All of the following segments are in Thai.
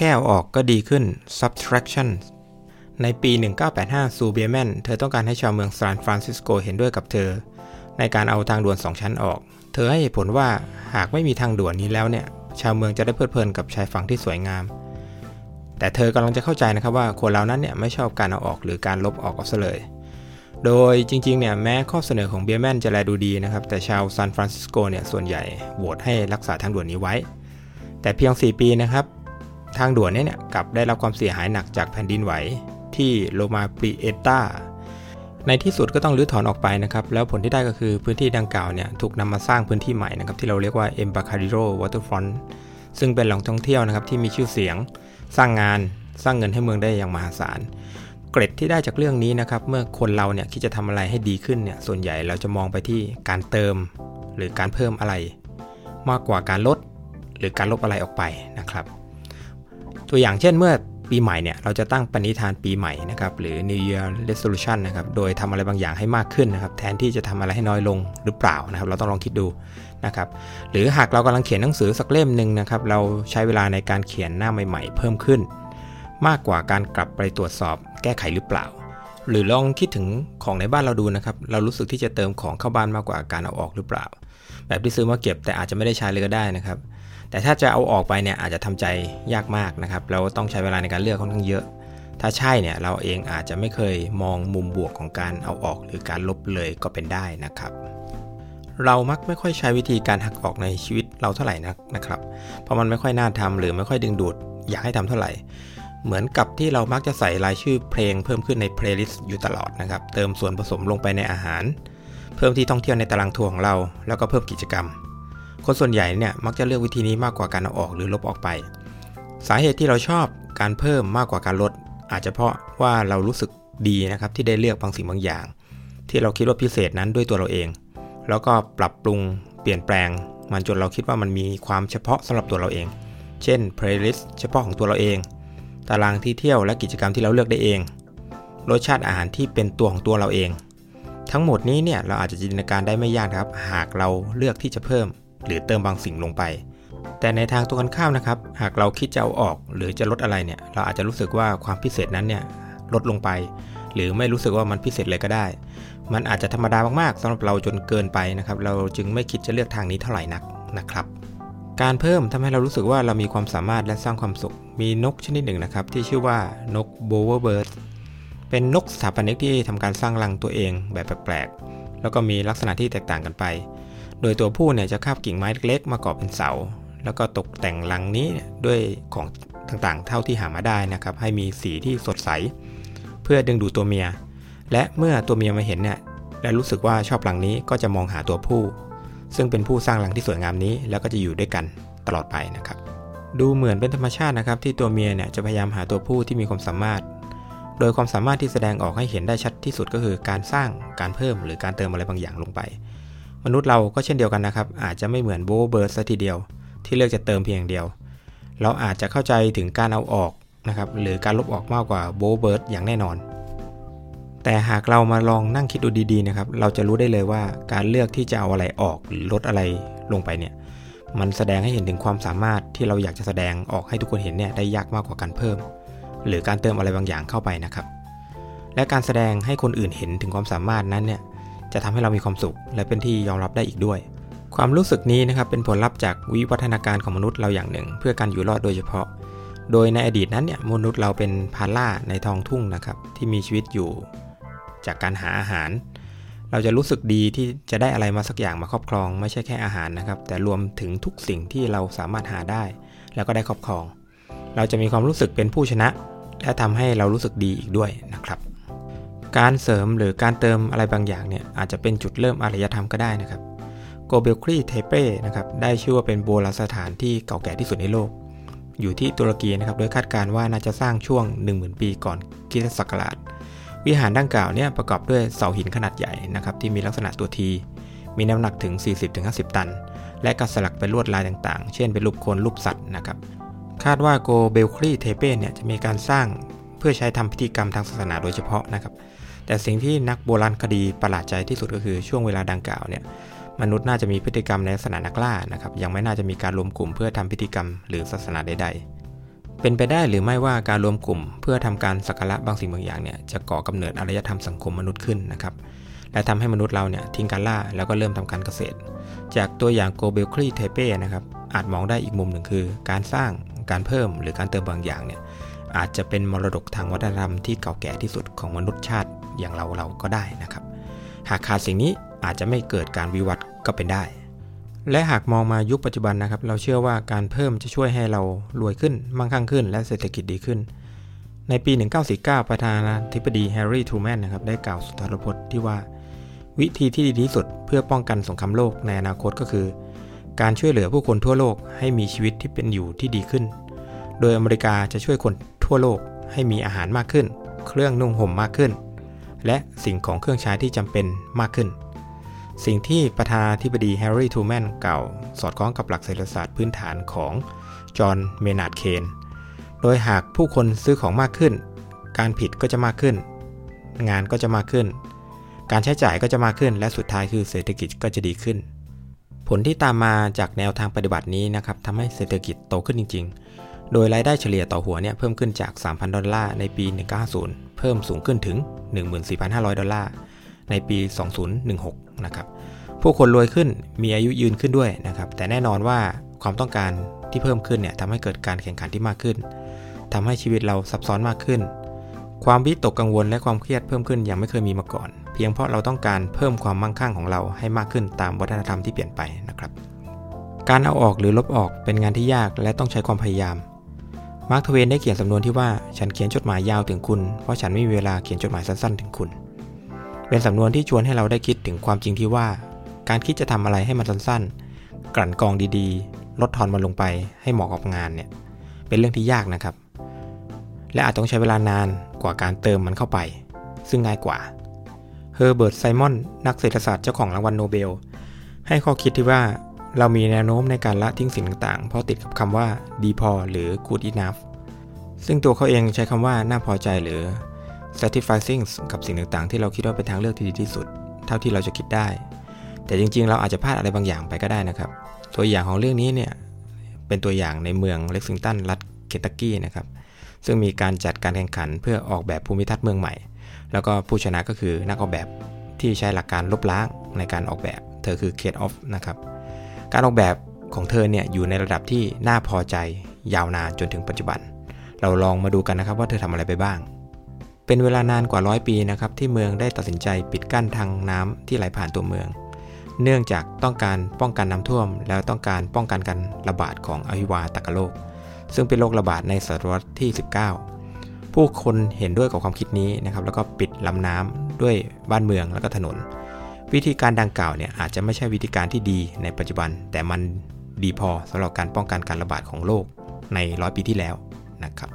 แค่เอาออกก็ดีขึ้น subtraction ในปี 1985 ซูเบียแมน เธอต้องการให้ชาวเมืองซานฟรานซิสโกเห็นด้วยกับเธอ ในการเอาทางด่วนสองชั้นออก เธอให้เหตุผลว่าหากไม่มีทางด่วนนี้แล้วเนี่ย ชาวเมืองจะได้เพลิดเพลินกับชายฝั่งที่สวยงาม แต่เธอกำลังจะเข้าใจนะครับว่าคนเรานั้นเนี่ยไม่ชอบการเอาออกหรือการลบออกเอาซะเลย โดยจริงๆเนี่ยแม้ข้อเสนอของเบียแมนจะแลดูดีนะครับ แต่ชาวซานฟรานซิสโกเนี่ยส่วนใหญ่โหวตให้รักษาทางด่วนนี้ไว้ แต่เพียง 4 ปีนะครับ ทางด่วนเนี่ยกลับได้รับความเสียหายหนักจากแผ่นดินไหว ที่โลมาปริเอตาในที่สุดก็ต้องรื้อถอนออกไปนะครับ แล้วผลที่ได้ก็คือพื้นที่ดังกล่าวเนี่ยถูกนำมาสร้างพื้นที่ใหม่นะครับที่เราเรียกว่า e m b a c a d i r o Waterfront ซึ่งเป็นแหล่งท่องเที่ยวนะครับที่มีชื่อเสียง สร้างงาน สร้างเงินให้เมืองได้อย่างมหาศาลเกร็ดที่ได้จากเรื่องนี้นะครับเมื่อคนเราเนี่ยคิดจะทำอะไรให้ดีขึ้นเนี่ยส่วนใหญ่เราจะมองไปที่การเติม หรือการเพิ่มอะไร มากกว่าการลด หรือการลบอะไรออกไปนะครับ ตัวอย่างเช่นเมื่อปีใหม่เนี่ยเราจะตั้งปณิธานปีใหม่นะครับหรือ New Year Resolution นะครับโดยทำอะไรบางอย่างให้มากขึ้นนะครับแทนที่จะทำอะไรให้น้อยลงหรือเปล่านะครับเราต้องลองคิดดูนะครับหรือหากเรากำลังเขียนหนังสือสักเล่มหนึ่งนะครับเราใช้เวลาในการเขียนหน้าใหม่ ๆ เพิ่มขึ้น มากกว่าการกลับไปตรวจสอบแก้ไขหรือเปล่า หรือลองคิดถึงของในบ้านเราดูนะครับเรารู้สึกที่จะเติมของเข้าบ้านมากกว่าการเอาออกหรือเปล่า แบบที่ซื้อมาเก็บแต่อาจจะไม่ได้ใช้เลยก็ได้นะครับ แต่ถ้าจะเอาออกไปเนี่ยอาจจะทำใจยากมากนะครับเราต้องใช้เวลาในการเลือกค่อนข้างเยอะ ถ้าใช่เนี่ยเราเองอาจจะไม่เคยมองมุมบวกของการเอาออกหรือการลบเลยก็เป็นได้นะครับเรามักไม่ค่อยใช้วิธีการหักออกในชีวิตเราเท่าไหร่นักนะครับ เพราะมันไม่ค่อยน่าทำหรือไม่ค่อยดึงดูดอยากให้ทำเท่าไหร่ เหมือนกับที่เรามักจะใส่รายชื่อเพลงเพิ่มขึ้นในเพลย์ลิสต์อยู่ตลอดนะครับ เติมส่วนผสมลงไปในอาหาร เพิ่มที่ท่องเที่ยวในตารางทัวร์ของเรา แล้วก็เพิ่มกิจกรรม คนส่วนใหญ่เนี่ยมักจะเลือกวิธีนี้มากกว่าการเอาออกหรือลบออกไป สาเหตุที่เราชอบการเพิ่มมากกว่าการลด อาจจะเพราะว่าเรารู้สึกดีนะครับที่ได้เลือกบางสิ่งบางอย่าง ที่เราคิดว่าพิเศษนั้นด้วยตัวเราเอง แล้วก็ปรับปรุงเปลี่ยนแปลง มันจนเราคิดว่ามันมีความเฉพาะสำหรับตัวเราเอง เช่น playlist เฉพาะของตัวเราเอง ตารางที่เที่ยวและกิจกรรมที่เราเลือกได้เองรสชาติอาหารที่เป็นตัวของตัวเราเอง ทั้งหมดนี้เนี่ยเราอาจจะจินตนาการได้ไม่ยากครับ หากเราเลือกที่จะเพิ่ม หรือเติมบางสิ่งลงไป แต่ในทางตรงกันข้ามนะครับ หากเราคิดจะเอาออกหรือจะลดอะไรเนี่ย เราอาจจะรู้สึกว่าความพิเศษนั้นเนี่ยลดลงไป หรือไม่รู้สึกว่ามันพิเศษเลยก็ได้ มันอาจจะธรรมดามากๆสำหรับเราจนเกินไปนะครับ เราจึงไม่คิดจะเลือกทางนี้เท่าไหร่นักนะครับการเพิ่มทำให้เรารู้สึกว่าเรามีความสามารถและสร้างความสุข มีนกชนิดหนึ่งนะครับ ที่ชื่อว่านก bowerbird เป็นนกสถาปนิกที่ทำการสร้างรังตัวเองแบบแปลกๆ แล้วก็มีลักษณะที่แตกต่างกันไป โดยตัวผู้เนี่ยจะคาบกิ่งไม้เล็กๆ มาก่อเป็นเสา แล้วก็ตกแต่งรังนี้ด้วยของต่างๆ เท่าที่หามาได้นะครับ ให้มีสีที่สดใส เพื่อดึงดูดตัวเมีย และเมื่อตัวเมียมาเห็นเนี่ยและรู้สึกว่าชอบรังนี้ก็จะมองหาตัวผู้ ซึ่งเป็นผู้สร้างรังที่สวยงามนี้ แล้วก็จะอยู่ด้วยกันตลอดไปนะครับ ดูเหมือนเป็นธรรมชาตินะครับ ที่ตัวเมียเนี่ยจะพยายามหาตัวผู้ที่มีความสามารถ โดยความสามารถที่แสดงออกให้เห็นได้ชัดที่สุดก็คือการสร้างการเพิ่มหรือการเติมอะไรบางอย่างลงไป มนุษย์เราก็เช่นเดียวกันนะครับ อาจจะไม่เหมือนโบเบิร์ดซะทีเดียว ที่เลือกจะเติมเพียงเดียว เราอาจจะเข้าใจถึงการเอาออกนะครับ หรือการลบออกมากกว่าโบเบิร์ดอย่างแน่นอน แต่หากเรามาลองนั่งคิดดูดีๆนะครับ เราจะรู้ได้เลยว่าการเลือกที่จะเอาอะไรออกหรือลดอะไรลงไปเนี่ย มันแสดงให้เห็นถึงความสามารถที่เราอยากจะแสดงออกให้ทุกคนเห็นเนี่ยได้ยากมากกว่าการเพิ่ม หรือการเติมอะไรบางอย่างเข้าไปนะครับ และการแสดงให้คนอื่นเห็นถึงความสามารถนั้นเนี่ย จะทำให้เรามีความสุข และเป็นที่ยอมรับได้อีกด้วย ความรู้สึกนี้นะครับเป็นผลลัพธ์จากวิวัฒนาการของมนุษย์เราอย่างหนึ่ง เพื่อการอยู่รอดโดยเฉพาะ โดยในอดีตนั้นเนี่ยมนุษย์เราเป็นพาล่าในท้องทุ่งนะครับที่มีชีวิตอยู่ จากการหาอาหาร เราจะรู้สึกดีที่จะได้อะไรมาสักอย่างมาครอบครอง ไม่ใช่แค่อาหารนะครับแต่รวมถึงทุกสิ่งที่เราสามารถหาได้ แล้วก็ได้ครอบครอง เราจะมีความรู้สึกเป็นผู้ชนะ และทำให้เรารู้สึกดีอีกด้วยนะครับ การเสริมหรือการเติมอะไรบางอย่างเนี่ยอาจจะเป็นจุดเริ่มอารยธรรมก็ได้นะครับโกเบลครีเทเป้นะครับได้ชื่อว่าเป็นโบราณสถานที่เก่าแก่ที่สุดในโลก อยู่ที่ตุรกีนะครับโดยคาดการณ์ว่าน่าจะสร้างช่วง 10,000 ปีก่อนคริสตศักราช วิหารดังกล่าวเนี่ยประกอบด้วยเสาหินขนาดใหญ่นะครับที่มีลักษณะตัว T มีน้ำหนักถึง 40-50 ตัน และแกะสลักเป็นลวดลายต่างๆ เช่นเป็นรูปคนรูปสัตว์นะครับคาดว่าโกเบลครีเทเป้เนี่ยจะมีการสร้าง เพื่อใช้ทำพิธีกรรมทางศาสนาโดยเฉพาะนะครับ แต่สิ่งที่นักโบราณคดีประหลาดใจที่สุดก็คือช่วงเวลาดังกล่าวเนี่ยมนุษย์น่าจะมีพฤติกรรมในลักษณะนักล่านะครับยังไม่น่าจะมีการรวมกลุ่มเพื่อทำพิธีกรรมหรือศาสนาใด ๆ เป็นไปได้หรือไม่ว่าการรวมกลุ่ม เพื่อทำการสักการะบางสิ่งบางอย่างเนี่ยจะก่อกำเนิดอารยธรรมสังคมมนุษย์ขึ้นนะครับและทำให้มนุษย์เราเนี่ยทิ้งการล่าแล้วก็เริ่มทำการเกษตร จากตัวอย่างโกเบลคลีเทเป้นะครับอาจมองได้อีกมุมหนึ่งคือ การสร้างการเพิ่มหรือการเติมบางอย่างเนี่ย อาจจะเป็นมรดกทางวัฒนธรรมที่เก่าแก่ที่สุดของมนุษยชาติอย่างเราเราก็ได้นะครับ หากขาดสิ่งนี้อาจจะไม่เกิดการวิวัฒน์ก็เป็นได้ และหากมองมายุคปัจจุบันนะครับ เราเชื่อว่าการเพิ่มจะช่วยให้เรารวยขึ้น มั่งคั่งขึ้น และเศรษฐกิจดีขึ้น ในปี 1949 ประธานาธิบดีแฮร์รี่ทูแมนนะครับได้กล่าวสุนทรพจน์ที่ว่า วิธีที่ดีที่สุดเพื่อป้องกันสงครามโลกในอนาคตก็คือ การช่วยเหลือผู้คนทั่วโลกให้มีชีวิตที่เป็นอยู่ที่ดีขึ้น โดยอเมริกาจะช่วยคน ทั่วโลกให้มีอาหารมากขึ้น เครื่องนุ่งห่มมากขึ้น และสิ่งของเครื่องใช้ที่จำเป็นมากขึ้น สิ่งที่ประธานาธิบดีแฮร์รี่ ทรูแมนกล่า สอดคล้องกับหลักเศรษฐศาสตร์พื้นฐานของจอห์นเมนาร์ดเคนส์โดยหากผู้คนซื้อของมากขึ้น การผลิตก็จะมากขึ้น งานก็จะมากขึ้น การใช้จ่ายก็จะมากขึ้น และสุดท้ายคือเศรษฐกิจก็จะดีขึ้น ผลที่ตามมาจากแนวทางปฏิบัตินี้นะครับทำให้เศรษฐกิจโตขึ้นจริง ๆ โดยรายได้เฉลี่ยต่อหัวเนี่ยเพิ่มขึ้นจาก 3,000 ดอลลาร์ในปี 1950 เพิ่มสูงขึ้นถึง 14,500 ดอลลาร์ในปี 2016 นะครับ ผู้คนรวยขึ้นมีอายุยืนขึ้นด้วยนะครับ แต่แน่นอนว่าความต้องการที่เพิ่มขึ้นเนี่ยทำให้เกิดการแข่งขันที่มากขึ้นทำให้ชีวิตเราซับซ้อนมากขึ้น ความวิตกกังวลและความเครียดเพิ่มขึ้นอย่างไม่เคยมีมาก่อน เพียงเพราะเราต้องการเพิ่มความมั่งคั่งของเราให้มากขึ้นตามวัฒนธรรมที่เปลี่ยนไปนะครับ การเอาออกหรือลบออกเป็นงานที่ยากและต้องใช้ความพยายาม มาร์คทเวนได้เขียนสำนวนที่ว่าฉันเขียนจดหมายยาวถึงคุณ เพราะฉันไม่มีเวลาเขียนจดหมายสั้นๆ ถึงคุณ เป็นสำนวนที่ชวนให้เราได้คิดถึงความจริงที่ว่า การคิดจะทำอะไรให้มันสั้นๆ กลั่นกรองดีๆ ลดทอนมันลงไปให้เหมาะกับงานเนี่ย เป็นเรื่องที่ยากนะครับ และอาจต้องใช้เวลานานกว่าการเติมมันเข้าไป ซึ่งง่ายกว่า เฮอร์เบิร์ต ไซมอน นักเศรษฐศาสตร์เจ้าของรางวัลโนเบล ให้ข้อคิดที่ว่า เรามีแนวโน้มในการละทิ้งสิ่งต่างๆ เพราะติดกับคำว่าดีพอหรือ good enough ซึ่งตัวเขาเองใช้คำว่าน่าพอใจหรือ satisficing กับสิ่งต่างๆ ที่เราคิดว่าเป็นทางเลือกที่ดีที่สุด เท่าที่เราจะคิดได้ แต่จริงๆ เราอาจจะพลาดอะไรบางอย่างไปก็ได้นะครับ ตัวอย่างของเรื่องนี้เนี่ยเป็นตัวอย่างในเมืองเล็กซิงตันรัฐเคนตักกี้นะครับ ซึ่งมีการจัดการแข่งขันเพื่อออกแบบภูมิทัศน์เมืองใหม่ แล้วก็ผู้ชนะก็คือนักออกแบบที่ใช้หลักการลบล้างในการออกแบบ เธอคือเคทออฟนะครับ การออกแบบของเธอเนี่ยอยู่ในระดับที่น่าพอใจยาวนานจนถึงปัจจุบัน เราลองมาดูกันนะครับว่าเธอทำอะไรไปบ้าง เป็นเวลานานกว่าร้อยปีนะครับที่เมืองได้ตัดสินใจปิดกั้นทางน้ำที่ไหลผ่านตัวเมือง เนื่องจากต้องการป้องกันน้ำท่วม แล้วต้องการป้องกันการระบาดของอหิวาตกโรคซึ่งเป็นโรคระบาดในศตวรรษที่ 19 ผู้คนเห็นด้วยกับความคิดนี้นะครับแล้วก็ปิดลำน้ำด้วยบ้านเมืองแล้วก็ถนน วิธีการดังกล่าวเนี่ยอาจจะไม่ใช่วิธีการที่ดีในปัจจุบัน แต่มันดีพอสำหรับการป้องกันการระบาดของโรคในร้อยปีที่แล้วนะครับ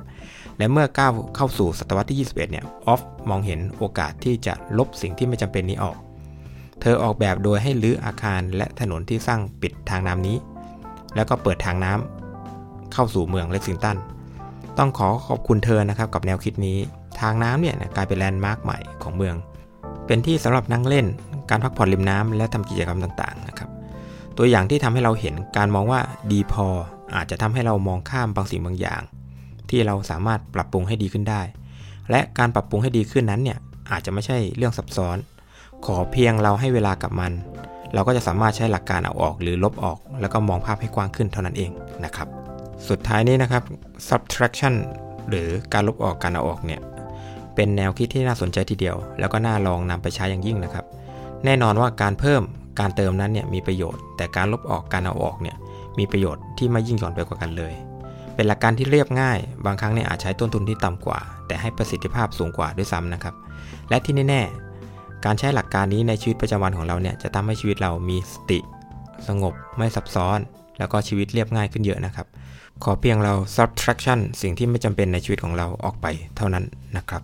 และเมื่อก้าวเข้าสู่ศตวรรษที่ 21 เนี่ยออฟมองเห็นโอกาสที่จะลบสิ่งที่ไม่จำเป็นนี้ออก เธอออกแบบโดยให้รื้ออาคารและถนนที่สร้างปิดทางน้ำนี้ แล้วก็เปิดทางน้ำเข้าสู่เมืองเล็กซิงตัน ต้องขอขอบคุณเธอนะครับกับแนวคิดนี้ ทางน้ำเนี่ยกลายเป็นแลนด์มาร์คใหม่ของเมือง เป็นที่สำหรับนั่งเล่น การพักผ่อนริมน้ำและทำกิจกรรมต่างๆนะครับ ตัวอย่างที่ทำให้เราเห็นการมองว่าดีพอ อาจจะทำให้เรามองข้ามบางสิ่งบางอย่าง ที่เราสามารถปรับปรุงให้ดีขึ้นได้ และการปรับปรุงให้ดีขึ้นนั้นเนี่ยอาจจะไม่ใช่เรื่องซับซ้อน ขอเพียงเราให้เวลากับมัน เราก็จะสามารถใช้หลักการเอาออกหรือลบออก แล้วก็มองภาพให้กว้างขึ้นเท่านั้นเองนะครับ สุดท้ายนี้นะครับ subtraction หรือการลบออกการเอาออกเนี่ยเป็นแนวคิดที่น่าสนใจทีเดียว แล้วก็น่าลองนำไปใช้อย่างยิ่งนะครับ แน่นอนว่าการเพิ่มการเติมนั้นเนี่ยมีประโยชน์ แต่การลบออกการเอาออกเนี่ยมีประโยชน์ที่ไม่ยิ่งหย่อนไปกว่ากันเลย เป็นหลักการที่เรียบง่าย บางครั้งเนี่ยอาจใช้ต้นทุนที่ต่ำกว่า แต่ให้ประสิทธิภาพสูงกว่าด้วยซ้ำนะครับ และที่แน่ๆการใช้หลักการนี้ในชีวิตประจำวันของเราเนี่ยจะทำให้ชีวิตเรามีสติ สงบไม่ซับซ้อน แล้วก็ชีวิตเรียบง่ายขึ้นเยอะนะครับ ขอเพียงเรา subtraction สิ่งที่ไม่จำเป็นในชีวิตของเราออกไปเท่านั้นนะครับ